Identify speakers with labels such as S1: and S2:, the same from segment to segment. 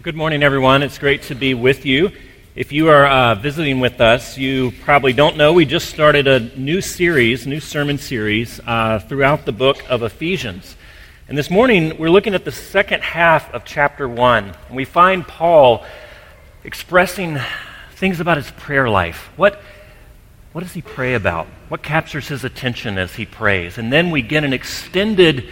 S1: Well, good morning, everyone. It's great to be with you. If you are uh, visiting with us, you probably don't know we just started a new series, new sermon series, uh, throughout the book of Ephesians. And this morning, we're looking at the second half of chapter 1. And we find Paul expressing things about his prayer life. What, what does he pray about? What captures his attention as he prays? And then we get an extended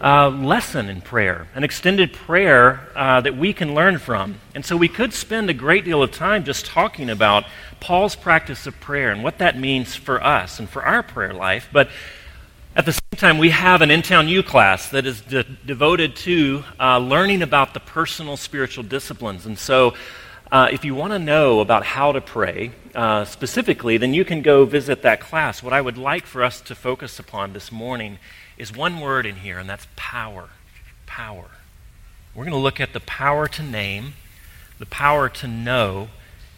S1: uh, lesson in prayer, an extended prayer uh, that we can learn from. And so we could spend a great deal of time just talking about Paul's practice of prayer and what that means for us and for our prayer life. But at the same time, we have an in town U class that is de- devoted to uh, learning about the personal spiritual disciplines. And so uh, if you want to know about how to pray uh, specifically, then you can go visit that class. What I would like for us to focus upon this morning is one word in here, and that's power. Power. We're going to look at the power to name, the power to know,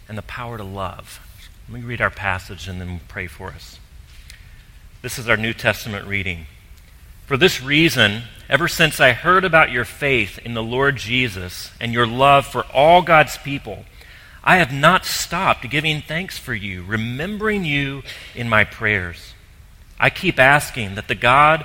S1: and the power to love. Let me read our passage and then pray for us. This is our New Testament reading. For this reason, ever since I heard about your faith in the Lord Jesus and your love for all God's people, I have not stopped giving thanks for you, remembering you in my prayers. I keep asking that the God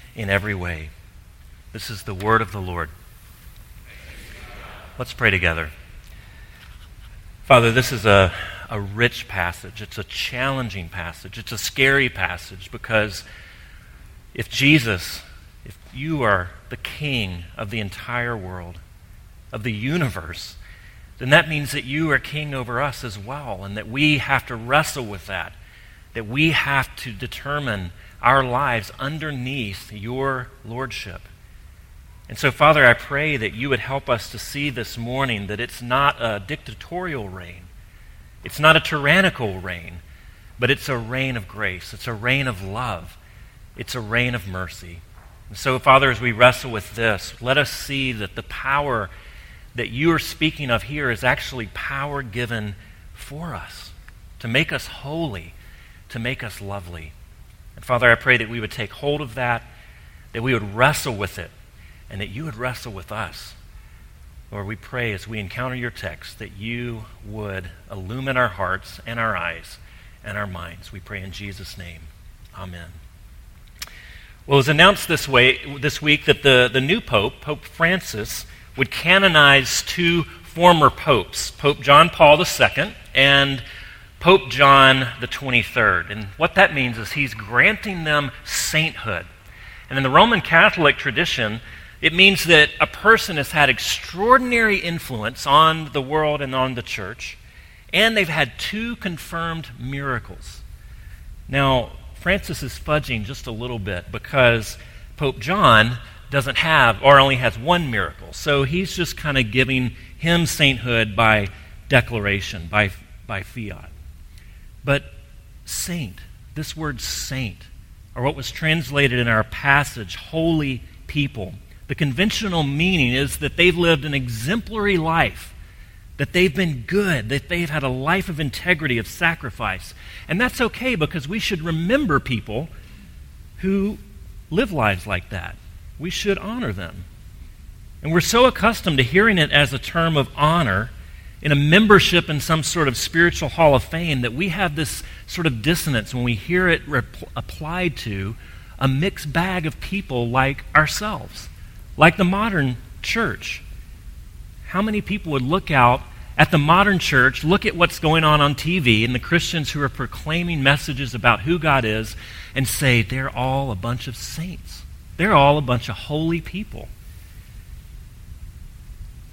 S1: in every way. This is the word of the Lord. Let's pray together. Father, this is a, a rich passage. It's a challenging passage. It's a scary passage because if Jesus, if you are the king of the entire world, of the universe, then that means that you are king over us as well, and that we have to wrestle with that, that we have to determine our lives underneath your lordship. And so, Father, I pray that you would help us to see this morning that it's not a dictatorial reign, it's not a tyrannical reign, but it's a reign of grace, it's a reign of love, it's a reign of mercy. And so, Father, as we wrestle with this, let us see that the power that you are speaking of here is actually power given for us to make us holy, to make us lovely. And Father, I pray that we would take hold of that, that we would wrestle with it, and that you would wrestle with us. Lord, we pray as we encounter your text that you would illumine our hearts and our eyes and our minds. We pray in Jesus' name. Amen. Well, it was announced this, way, this week that the, the new Pope, Pope Francis, would canonize two former popes, Pope John Paul II and Pope John the 23rd. And what that means is he's granting them sainthood. And in the Roman Catholic tradition, it means that a person has had extraordinary influence on the world and on the church, and they've had two confirmed miracles. Now, Francis is fudging just a little bit because Pope John doesn't have, or only has one miracle. So he's just kind of giving him sainthood by declaration, by, by fiat. But saint, this word saint, or what was translated in our passage, holy people, the conventional meaning is that they've lived an exemplary life, that they've been good, that they've had a life of integrity, of sacrifice. And that's okay because we should remember people who live lives like that. We should honor them. And we're so accustomed to hearing it as a term of honor in a membership in some sort of spiritual hall of fame that we have this sort of dissonance when we hear it rep- applied to a mixed bag of people like ourselves, like the modern church. how many people would look out at the modern church, look at what's going on on TV and the Christians who are proclaiming messages about who God is, and say they're all a bunch of saints? They're all a bunch of holy people.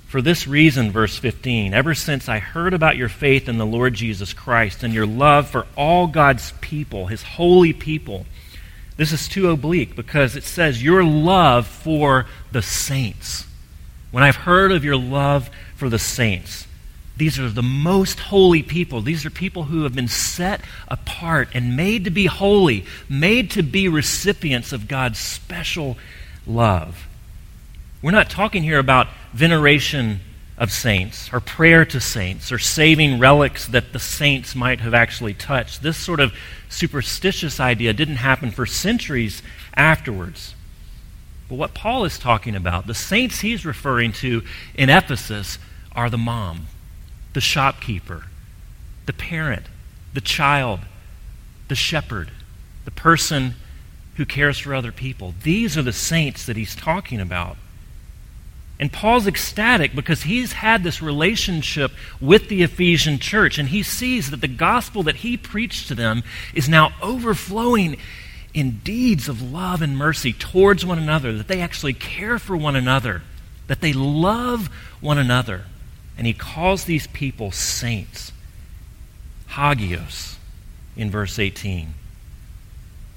S1: For this reason, verse 15, ever since I heard about your faith in the Lord Jesus Christ and your love for all God's people, his holy people, this is too oblique because it says your love for the saints. When I've heard of your love for the saints, these are the most holy people. These are people who have been set apart and made to be holy, made to be recipients of God's special love. We're not talking here about veneration of saints, or prayer to saints, or saving relics that the saints might have actually touched. This sort of superstitious idea didn't happen for centuries afterwards. But what Paul is talking about, the saints he's referring to in Ephesus, are the mom, the shopkeeper, the parent, the child, the shepherd, the person who cares for other people. These are the saints that he's talking about. And Paul's ecstatic because he's had this relationship with the Ephesian church, and he sees that the gospel that he preached to them is now overflowing in deeds of love and mercy towards one another, that they actually care for one another, that they love one another. And he calls these people saints, hagios, in verse 18.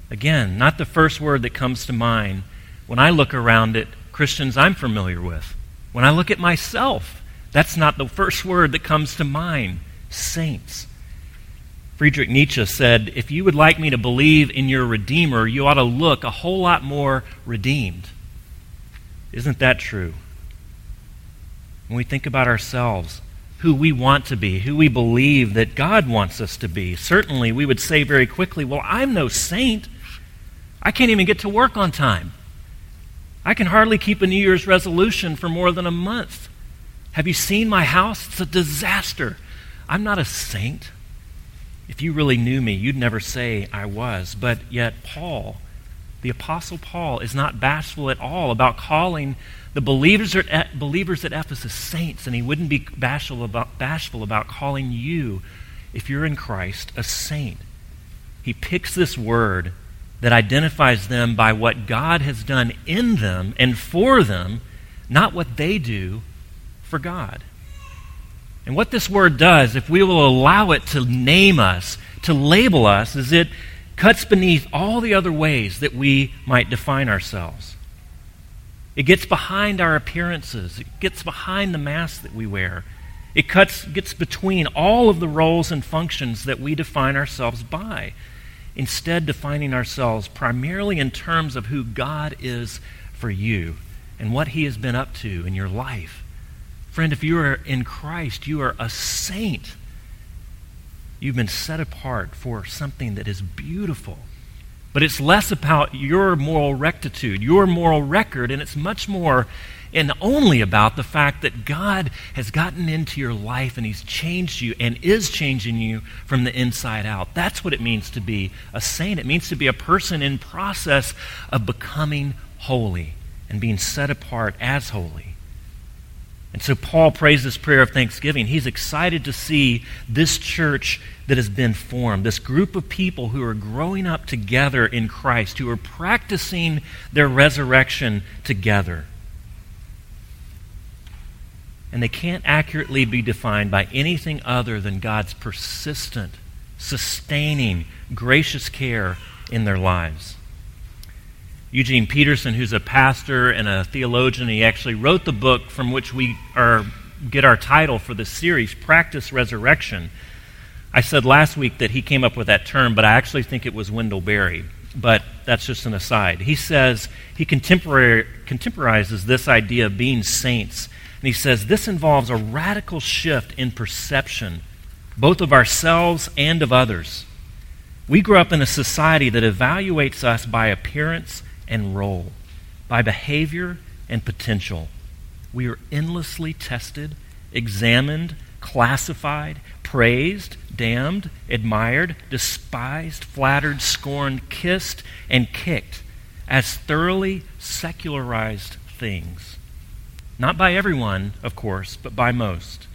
S1: Again, not the first word that comes to mind when I look around at Christians I'm familiar with. When I look at myself, that's not the first word that comes to mind saints. Friedrich Nietzsche said, If you would like me to believe in your Redeemer, you ought to look a whole lot more redeemed. Isn't that true? When we think about ourselves, who we want to be, who we believe that God wants us to be, certainly we would say very quickly, Well, I'm no saint. I can't even get to work on time. I can hardly keep a New Year's resolution for more than a month. Have you seen my house? It's a disaster. I'm not a saint. If you really knew me, you'd never say I was. But yet, Paul, the Apostle Paul, is not bashful at all about calling the believers at, believers at Ephesus saints, and he wouldn't be bashful about, bashful about calling you, if you're in Christ, a saint. He picks this word that identifies them by what God has done in them and for them, not what they do for God. And what this word does, if we will allow it to name us, to label us, is it cuts beneath all the other ways that we might define ourselves. It gets behind our appearances, it gets behind the mask that we wear. It cuts, gets between all of the roles and functions that we define ourselves by, instead, defining ourselves primarily in terms of who God is for you and what He has been up to in your life. Friend, if you are in Christ, you are a saint. You've been set apart for something that is beautiful. But it's less about your moral rectitude, your moral record, and it's much more and only about the fact that God has gotten into your life and He's changed you and is changing you from the inside out. That's what it means to be a saint. It means to be a person in process of becoming holy and being set apart as holy. And so Paul prays this prayer of thanksgiving. He's excited to see this church that has been formed, this group of people who are growing up together in Christ, who are practicing their resurrection together. And they can't accurately be defined by anything other than God's persistent, sustaining, gracious care in their lives. Eugene Peterson, who's a pastor and a theologian, he actually wrote the book from which we are, get our title for this series, Practice Resurrection. I said last week that he came up with that term, but I actually think it was Wendell Berry. But that's just an aside. He says he contemporary, contemporizes this idea of being saints. And he says this involves a radical shift in perception, both of ourselves and of others. We grow up in a society that evaluates us by appearance and role, by behavior and potential. We are endlessly tested, examined, classified, praised, damned, admired, despised, flattered, scorned, kissed, and kicked as thoroughly secularized things. Not by everyone, of course, but by most.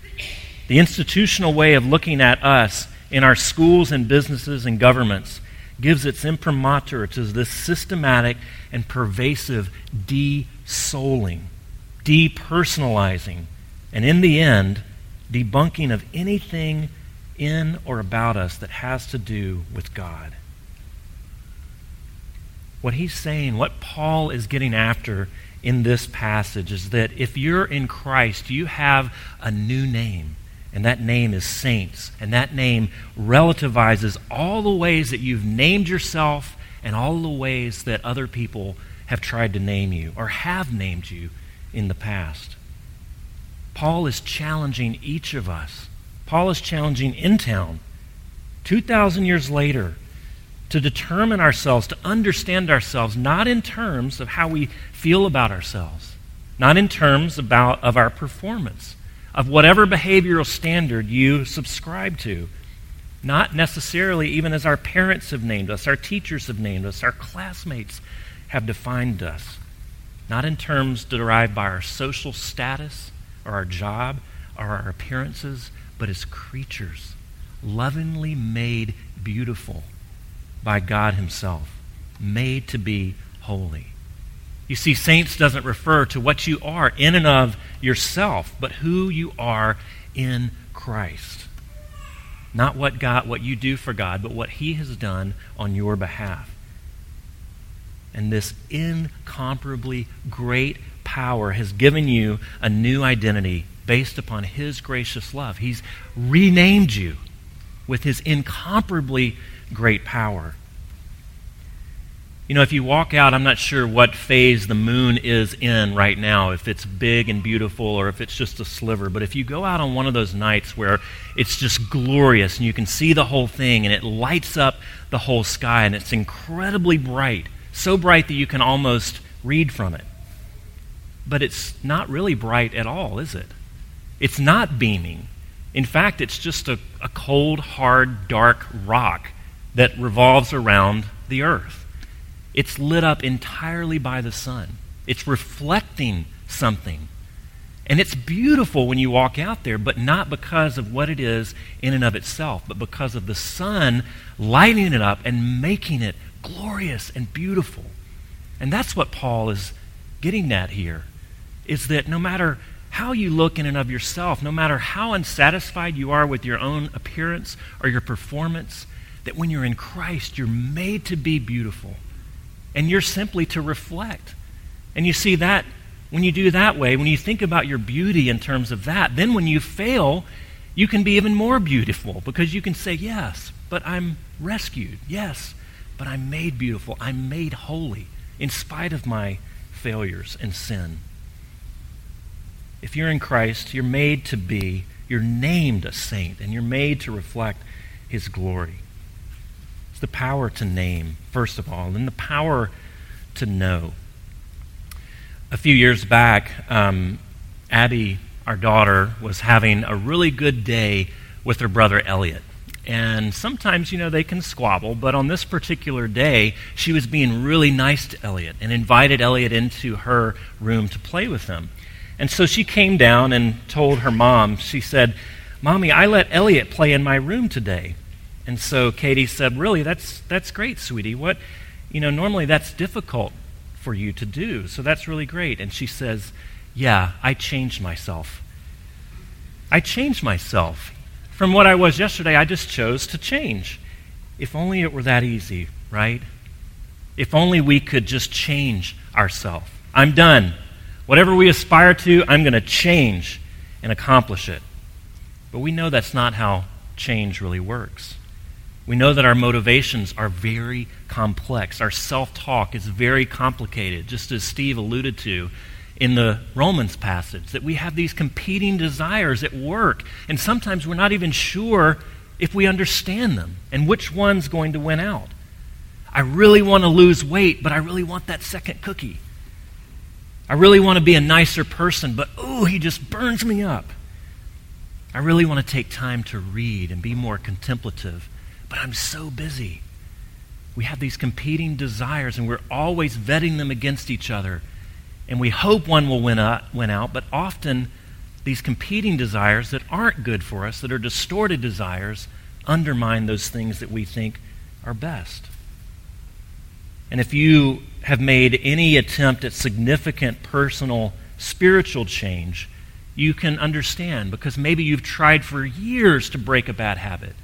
S1: The institutional way of looking at us in our schools and businesses and governments gives its imprimatur to this systematic and pervasive de-souling, depersonalizing, and in the end, debunking of anything in or about us that has to do with God. What he's saying, what Paul is getting after in this passage, is that if you're in Christ, you have a new name. And that name is saints. And that name relativizes all the ways that you've named yourself and all the ways that other people have tried to name you or have named you in the past. Paul is challenging each of us. Paul is challenging in town, 2,000 years later, to determine ourselves, to understand ourselves, not in terms of how we feel about ourselves, not in terms about, of our performance, of whatever behavioral standard you subscribe to. Not necessarily even as our parents have named us, our teachers have named us, our classmates have defined us. Not in terms derived by our social status or our job or our appearances, but as creatures, lovingly made beautiful by God Himself, made to be holy. You see, saints doesn't refer to what you are in and of yourself, but who you are in Christ. Not what God, what you do for God, but what He has done on your behalf. And this incomparably great power has given you a new identity based upon His gracious love. He's renamed you with His incomparably great power. You know, if you walk out, I'm not sure what phase the moon is in right now, if it's big and beautiful or if it's just a sliver. But if you go out on one of those nights where it's just glorious and you can see the whole thing and it lights up the whole sky and it's incredibly bright, so bright that you can almost read from it. But it's not really bright at all, is it? It's not beaming. In fact, it's just a, a cold, hard, dark rock that revolves around the earth. It's lit up entirely by the sun. It's reflecting something. And it's beautiful when you walk out there, but not because of what it is in and of itself, but because of the sun lighting it up and making it glorious and beautiful. And that's what Paul is getting at here is that no matter how you look in and of yourself, no matter how unsatisfied you are with your own appearance or your performance, that when you're in Christ, you're made to be beautiful and you're simply to reflect. And you see that when you do that way, when you think about your beauty in terms of that, then when you fail, you can be even more beautiful because you can say, Yes, but I'm rescued. Yes, but I'm made beautiful. I'm made holy in spite of my failures and sin. If you're in Christ, you're made to be, you're named a saint, and you're made to reflect his glory. It's the power to name, first of all, and the power to know. A few years back, um, Abby, our daughter, was having a really good day with her brother Elliot. And sometimes, you know, they can squabble, but on this particular day, she was being really nice to Elliot and invited Elliot into her room to play with him. And so she came down and told her mom, she said, Mommy, I let Elliot play in my room today. And so Katie said, Really, that's, that's great, sweetie. What, you know, normally that's difficult for you to do. So that's really great. And she says, Yeah, I changed myself. I changed myself. From what I was yesterday, I just chose to change. If only it were that easy, right? If only we could just change ourselves. I'm done. Whatever we aspire to, I'm going to change and accomplish it. But we know that's not how change really works. We know that our motivations are very complex. Our self talk is very complicated, just as Steve alluded to in the Romans passage, that we have these competing desires at work, and sometimes we're not even sure if we understand them and which one's going to win out. I really want to lose weight, but I really want that second cookie. I really want to be a nicer person, but ooh, he just burns me up. I really want to take time to read and be more contemplative but I'm so busy. We have these competing desires, and we're always vetting them against each other. and we hope one will win, win out, but often these competing desires that aren't good for us, that are distorted desires, undermine those things that we think are best. And if you have made any attempt at significant personal spiritual change, you can understand because maybe you've tried for years to break a bad habit.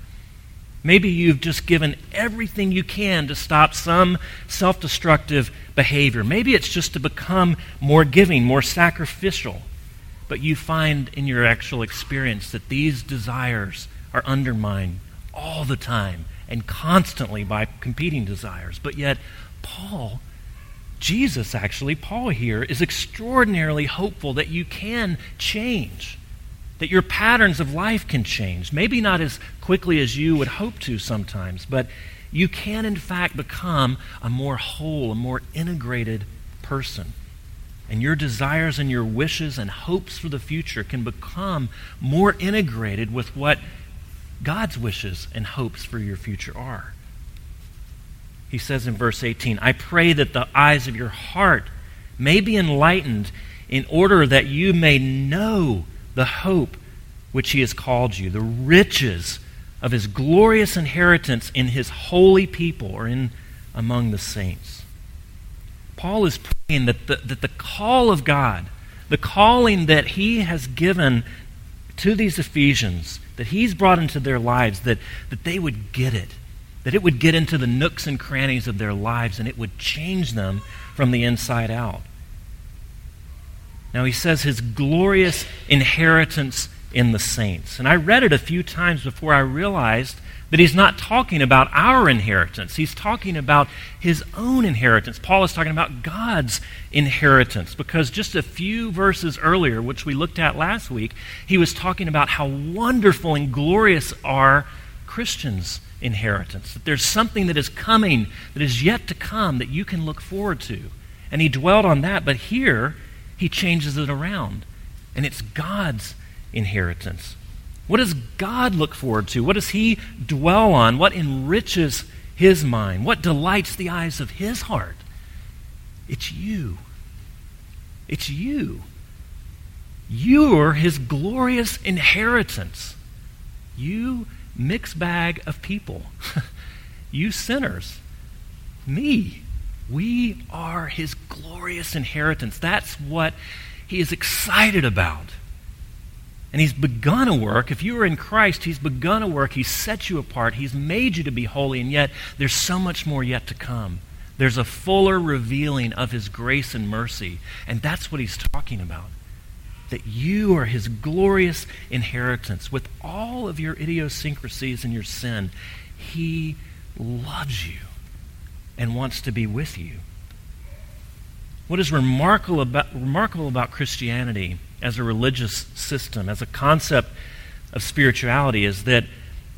S1: Maybe you've just given everything you can to stop some self destructive behavior. Maybe it's just to become more giving, more sacrificial. But you find in your actual experience that these desires are undermined all the time and constantly by competing desires. But yet, Paul, Jesus actually, Paul here, is extraordinarily hopeful that you can change that your patterns of life can change. Maybe not as quickly as you would hope to sometimes, but you can, in fact, become a more whole, a more integrated person. And your desires and your wishes and hopes for the future can become more integrated with what God's wishes and hopes for your future are. He says in verse 18, I pray that the eyes of your heart may be enlightened in order that you may know the hope which he has called you, the riches of his glorious inheritance in his holy people or in among the saints. Paul is praying that the, that the call of God, the calling that he has given to these Ephesians, that he's brought into their lives, that, that they would get it, that it would get into the nooks and crannies of their lives and it would change them from the inside out. Now, he says his glorious inheritance in the saints. And I read it a few times before I realized that he's not talking about our inheritance. He's talking about his own inheritance. Paul is talking about God's inheritance because just a few verses earlier, which we looked at last week, he was talking about how wonderful and glorious are Christians' inheritance. That there's something that is coming, that is yet to come, that you can look forward to. And he dwelled on that, but here he changes it around. And it's God's inheritance. What does God look forward to? What does He dwell on? What enriches His mind? What delights the eyes of His heart? It's you. It's you. You're His glorious inheritance. You mixed bag of people. you sinners. Me. We are his glorious inheritance. That's what he is excited about. And he's begun a work. If you are in Christ, he's begun a work. He's set you apart. He's made you to be holy, and yet there's so much more yet to come. There's a fuller revealing of his grace and mercy. And that's what he's talking about. That you are his glorious inheritance. With all of your idiosyncrasies and your sin, he loves you and wants to be with you. What is remarkable about, remarkable about Christianity as a religious system, as a concept of spirituality, is that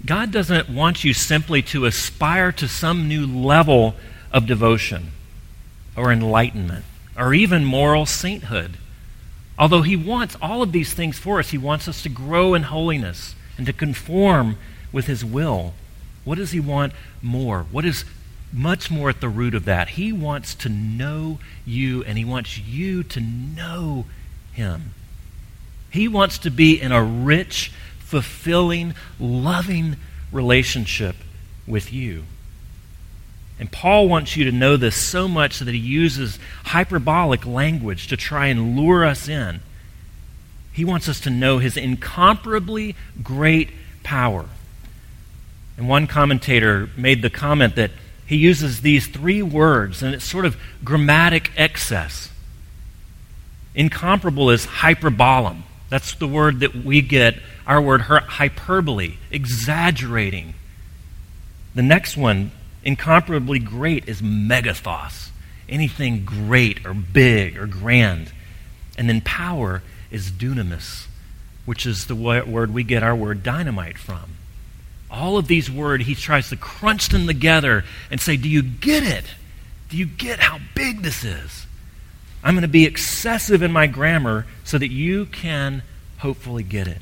S1: God doesn't want you simply to aspire to some new level of devotion or enlightenment or even moral sainthood. Although He wants all of these things for us, He wants us to grow in holiness and to conform with His will. What does He want more? What is much more at the root of that? He wants to know you, and He wants you to know Him. He wants to be in a rich, fulfilling, loving relationship with you. And Paul wants you to know this so much that he uses hyperbolic language to try and lure us in. He wants us to know his incomparably great power. And one commentator made the comment that he uses these three words, and it's sort of grammatic excess. Incomparable is hyperbolum. That's the word that we get, our word hyperbole, exaggerating. The next one, incomparably great, is megathos. Anything great or big or grand. And then power is dunamis, which is the word we get our word dynamite from. All of these words, he tries to crunch them together and say, Do you get it? Do you get how big this is? I'm going to be excessive in my grammar so that you can hopefully get it.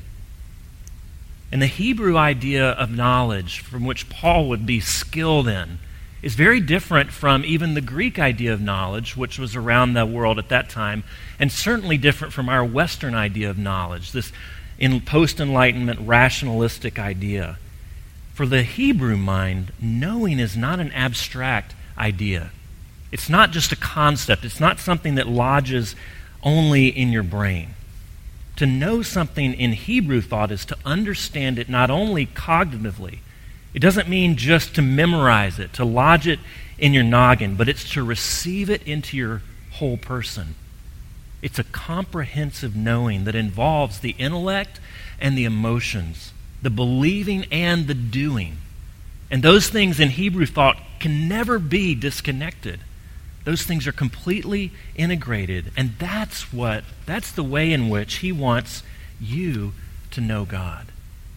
S1: And the Hebrew idea of knowledge, from which Paul would be skilled in, is very different from even the Greek idea of knowledge, which was around the world at that time, and certainly different from our Western idea of knowledge, this in post Enlightenment rationalistic idea. For the Hebrew mind, knowing is not an abstract idea. It's not just a concept, it's not something that lodges only in your brain. To know something in Hebrew thought is to understand it not only cognitively, it doesn't mean just to memorize it, to lodge it in your noggin, but it's to receive it into your whole person. It's a comprehensive knowing that involves the intellect and the emotions, the believing and the doing. And those things in Hebrew thought can never be disconnected. Those things are completely integrated. And that's what, that's the way in which he wants you to know God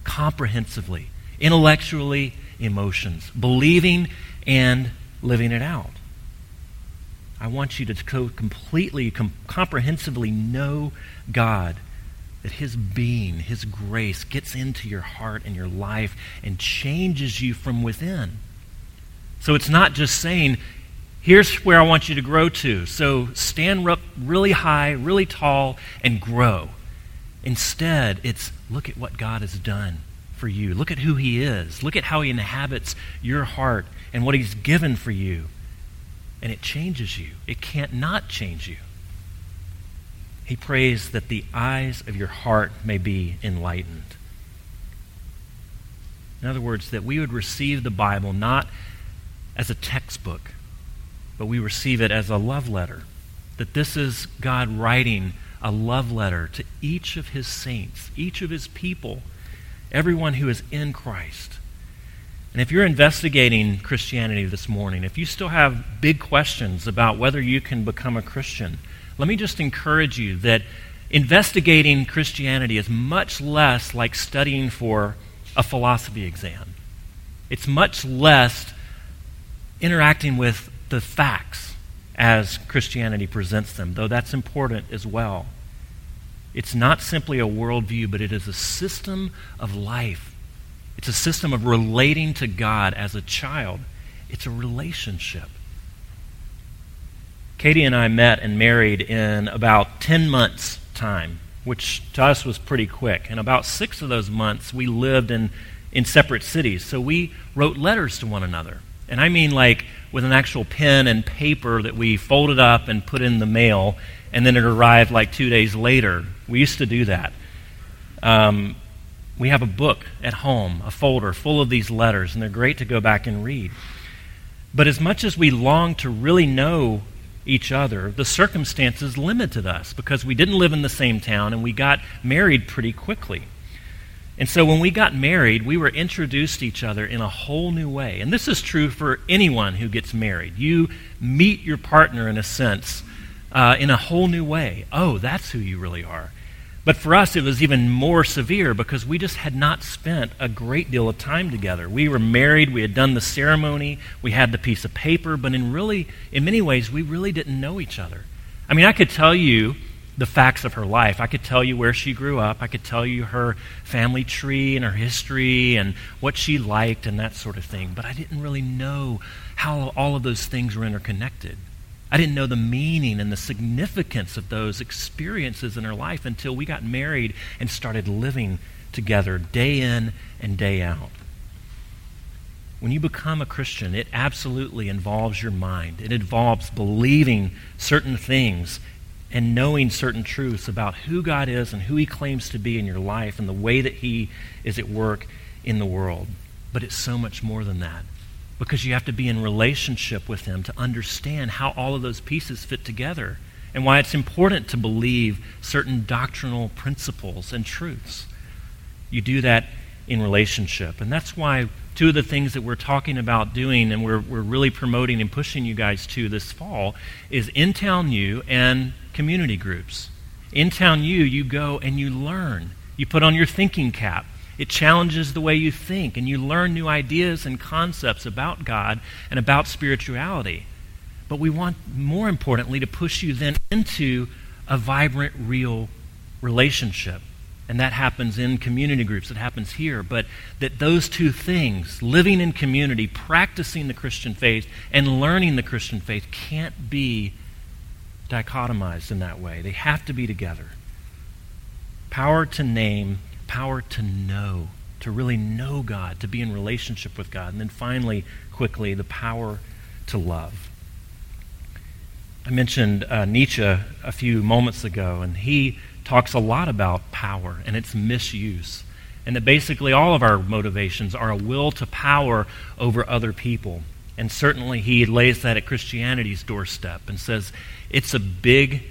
S1: comprehensively, intellectually, emotions, believing and living it out. I want you to co- completely, com- comprehensively know God, that His being, His grace gets into your heart and your life and changes you from within. So it's not just saying, here's where I want you to grow to. So stand up really high, really tall, and grow. Instead, it's look at what God has done for you. Look at who He is. Look at how He inhabits your heart and what He's given for you. And it changes you. It can't not change you. He prays that the eyes of your heart may be enlightened. In other words, that we would receive the Bible not as a textbook, but we receive it as a love letter. That this is God writing a love letter to each of his saints, each of his people, everyone who is in Christ. And if you're investigating Christianity this morning, if you still have big questions about whether you can become a Christian, let me just encourage you that investigating Christianity is much less like studying for a philosophy exam. It's much less interacting with the facts as Christianity presents them, though that's important as well. It's not simply a worldview, but it is a system of life. It's a system of relating to God as a child. It's a relationship. Katie and I met and married in about 10 months' time, which to us was pretty quick. And about six of those months, we lived in, in separate cities. So we wrote letters to one another. And I mean like with an actual pen and paper that we folded up and put in the mail, and then it arrived like two days later. We used to do that. Um, we have a book at home, a folder full of these letters, and they're great to go back and read. But as much as we long to really know each other, the circumstances limited us because we didn't live in the same town and we got married pretty quickly. And so when we got married, we were introduced to each other in a whole new way. And this is true for anyone who gets married. You meet your partner, in a sense, uh, in a whole new way. Oh, that's who you really are. But for us, it was even more severe because we just had not spent a great deal of time together. We were married, we had done the ceremony, we had the piece of paper, but in really, in many ways, we really didn't know each other. I mean, I could tell you the facts of her life. I could tell you where she grew up. I could tell you her family tree and her history and what she liked and that sort of thing. But I didn't really know how all of those things were interconnected. I didn't know the meaning and the significance of those experiences in her life until we got married and started living together day in and day out. When you become a Christian, it absolutely involves your mind. It involves believing certain things and knowing certain truths about who God is and who He claims to be in your life and the way that He is at work in the world. But it's so much more than that because you have to be in relationship with Him to understand how all of those pieces fit together and why it's important to believe certain doctrinal principles and truths. You do that in relationship. And that's why two of the things that we're talking about doing and we're, we're really promoting and pushing you guys to this fall is in town you and community groups. In Town U, you go and you learn. You put on your thinking cap. It challenges the way you think, and you learn new ideas and concepts about God and about spirituality. But we want, more importantly, to push you then into a vibrant, real relationship And that happens in community groups, it happens here. But that those two things, living in community, practicing the Christian faith, and learning the Christian faith, can't be dichotomized in that way. They have to be together. Power to name, power to know, to really know God, to be in relationship with God. And then finally, quickly, the power to love. I mentioned uh, Nietzsche a few moments ago, and he talks a lot about power and its misuse. And that basically all of our motivations are a will to power over other people. And certainly he lays that at Christianity's doorstep and says it's a big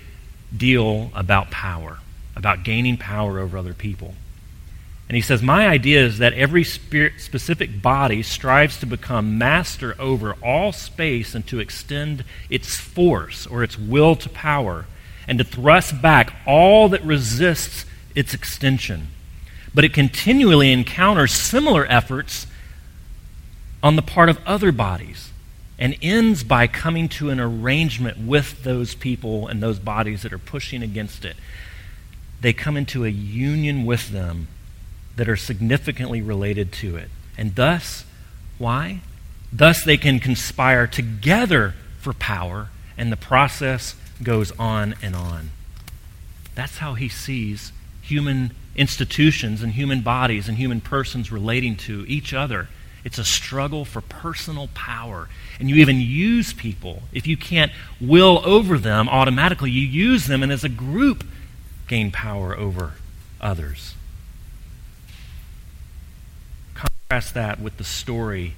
S1: deal about power, about gaining power over other people. And he says, My idea is that every spirit, specific body strives to become master over all space and to extend its force or its will to power and to thrust back all that resists its extension. But it continually encounters similar efforts on the part of other bodies and ends by coming to an arrangement with those people and those bodies that are pushing against it. They come into a union with them that are significantly related to it. And thus, why? Thus, they can conspire together for power, and the process goes on and on. That's how he sees human institutions and human bodies and human persons relating to each other. It's a struggle for personal power. And you even use people. If you can't will over them automatically, you use them and as a group gain power over others. Contrast that with the story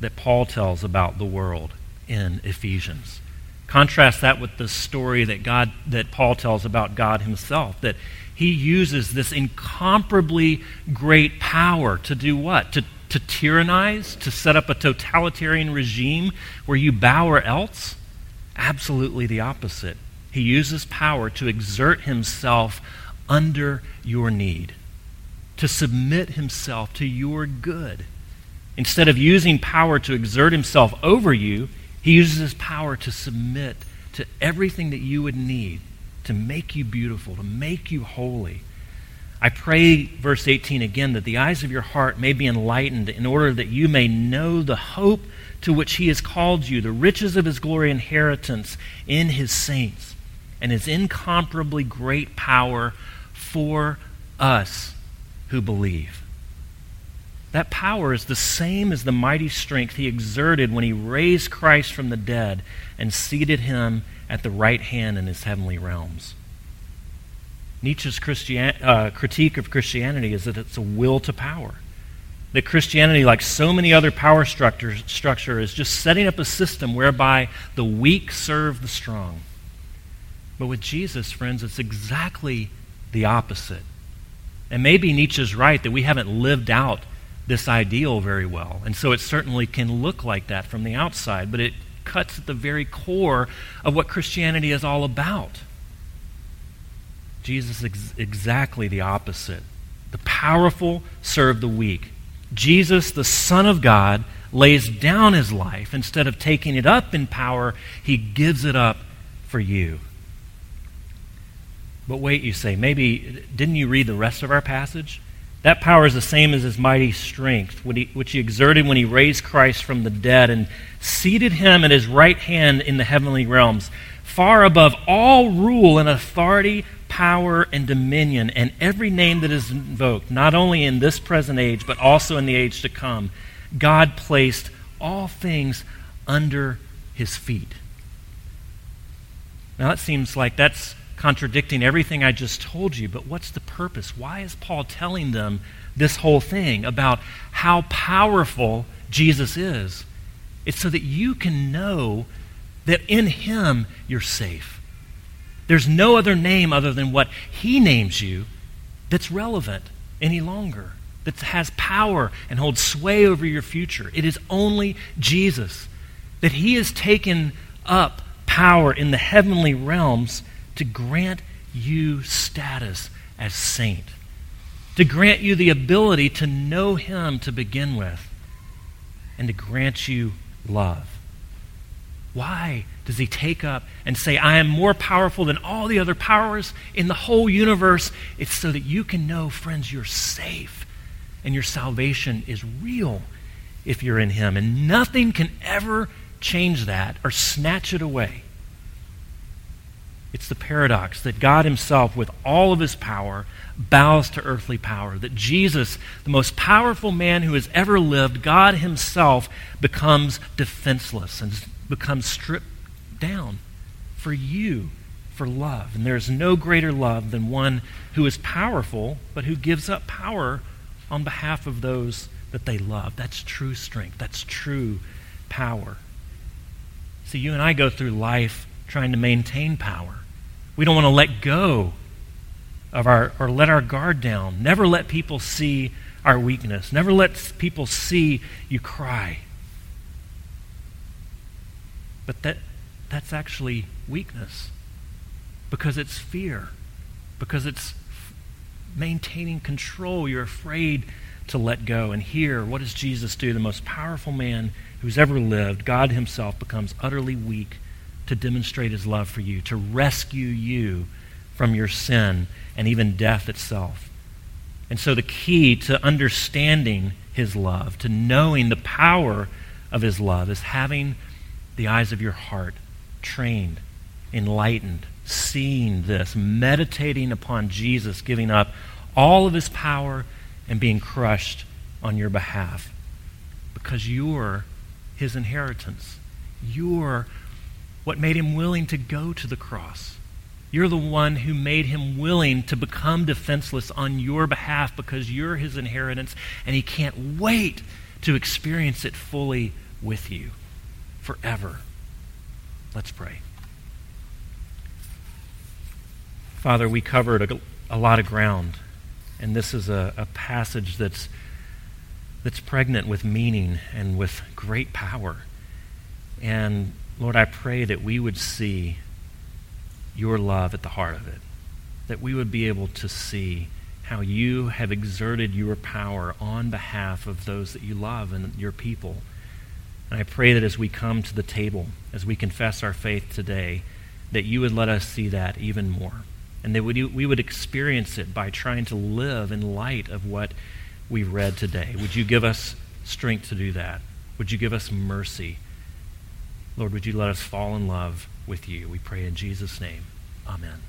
S1: that Paul tells about the world in Ephesians. Contrast that with the story that God that Paul tells about God himself that he uses this incomparably great power to do what? To to tyrannize, to set up a totalitarian regime where you bow or else? Absolutely the opposite. He uses power to exert himself under your need, to submit himself to your good. Instead of using power to exert himself over you, he uses his power to submit to everything that you would need to make you beautiful, to make you holy. I pray, verse 18 again, that the eyes of your heart may be enlightened in order that you may know the hope to which he has called you, the riches of his glory inheritance in his saints, and his incomparably great power for us who believe. That power is the same as the mighty strength he exerted when he raised Christ from the dead and seated him at the right hand in his heavenly realms. Nietzsche's Christian, uh, critique of Christianity is that it's a will to power. That Christianity, like so many other power structures, structure, is just setting up a system whereby the weak serve the strong. But with Jesus, friends, it's exactly the opposite. And maybe Nietzsche's right that we haven't lived out this ideal very well. And so it certainly can look like that from the outside, but it cuts at the very core of what Christianity is all about. Jesus is exactly the opposite. The powerful serve the weak. Jesus, the Son of God, lays down his life. Instead of taking it up in power, he gives it up for you. But wait, you say, maybe didn't you read the rest of our passage? That power is the same as his mighty strength, which he exerted when he raised Christ from the dead and seated him at his right hand in the heavenly realms, far above all rule and authority, power, and dominion, and every name that is invoked, not only in this present age, but also in the age to come. God placed all things under his feet. Now, that seems like that's contradicting everything I just told you, but what's the purpose? Why is Paul telling them this whole thing about how powerful Jesus is? It's so that you can know that in him you're safe. There's no other name other than what he names you that's relevant any longer, that has power and holds sway over your future. It is only Jesus. That he has taken up power in the heavenly realms to grant you status as saint, to grant you the ability to know Him to begin with, and to grant you love. Why does he take up and say, I am more powerful than all the other powers in the whole universe? It's so that you can know, friends, you're safe and your salvation is real if you're in him. And nothing can ever change that or snatch it away. It's the paradox that God Himself, with all of His power, bows to earthly power. That Jesus, the most powerful man who has ever lived, God Himself, becomes defenseless and becomes stripped down for you, for love. And there is no greater love than one who is powerful, but who gives up power on behalf of those that they love. That's true strength. That's true power. See, you and I go through life trying to maintain power. We don't want to let go of our, or let our guard down. Never let people see our weakness. Never let people see you cry. But that, that's actually weakness because it's fear, because it's maintaining control. You're afraid to let go. And here, what does Jesus do? The most powerful man who's ever lived, God Himself, becomes utterly weak to demonstrate His love for you, to rescue you from your sin and even death itself. And so, the key to understanding His love, to knowing the power of His love, is having the eyes of your heart trained, enlightened, seeing this, meditating upon Jesus giving up all of His power and being crushed on your behalf. Because you're his inheritance. You're what made him willing to go to the cross. You're the one who made him willing to become defenseless on your behalf because you're his inheritance, and he can't wait to experience it fully with you forever. Let's pray. Father, we covered a, a lot of ground and this is a, a passage that's, that's pregnant with meaning and with great power. And Lord, I pray that we would see your love at the heart of it, that we would be able to see how you have exerted your power on behalf of those that you love and your people. And I pray that as we come to the table, as we confess our faith today, that you would let us see that even more and that we would experience it by trying to live in light of what we've read today. Would you give us strength to do that? Would you give us mercy? Lord, would you let us fall in love with you? We pray in Jesus' name. Amen.